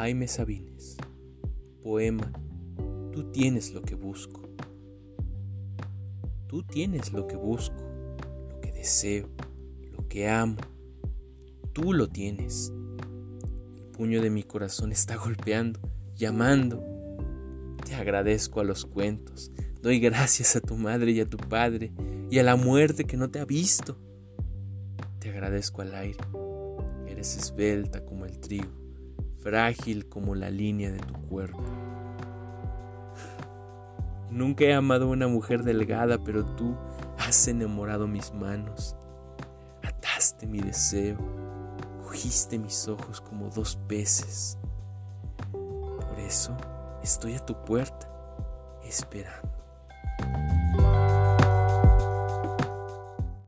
Jaime Sabines. Poema. Tú tienes lo que busco. Tú tienes lo que busco, lo que deseo, lo que amo. Tú lo tienes. El puño de mi corazón está golpeando, llamando. Te agradezco a los cuentos. Doy gracias a tu madre y a tu padre y a la muerte que no te ha visto. Te agradezco al aire. Eres esbelta como el trigo frágil como la línea de tu cuerpo. Nunca he amado a una mujer delgada, pero tú has enamorado mis manos. Ataste mi deseo, cogiste mis ojos como dos peces. Por eso estoy a tu puerta, esperando.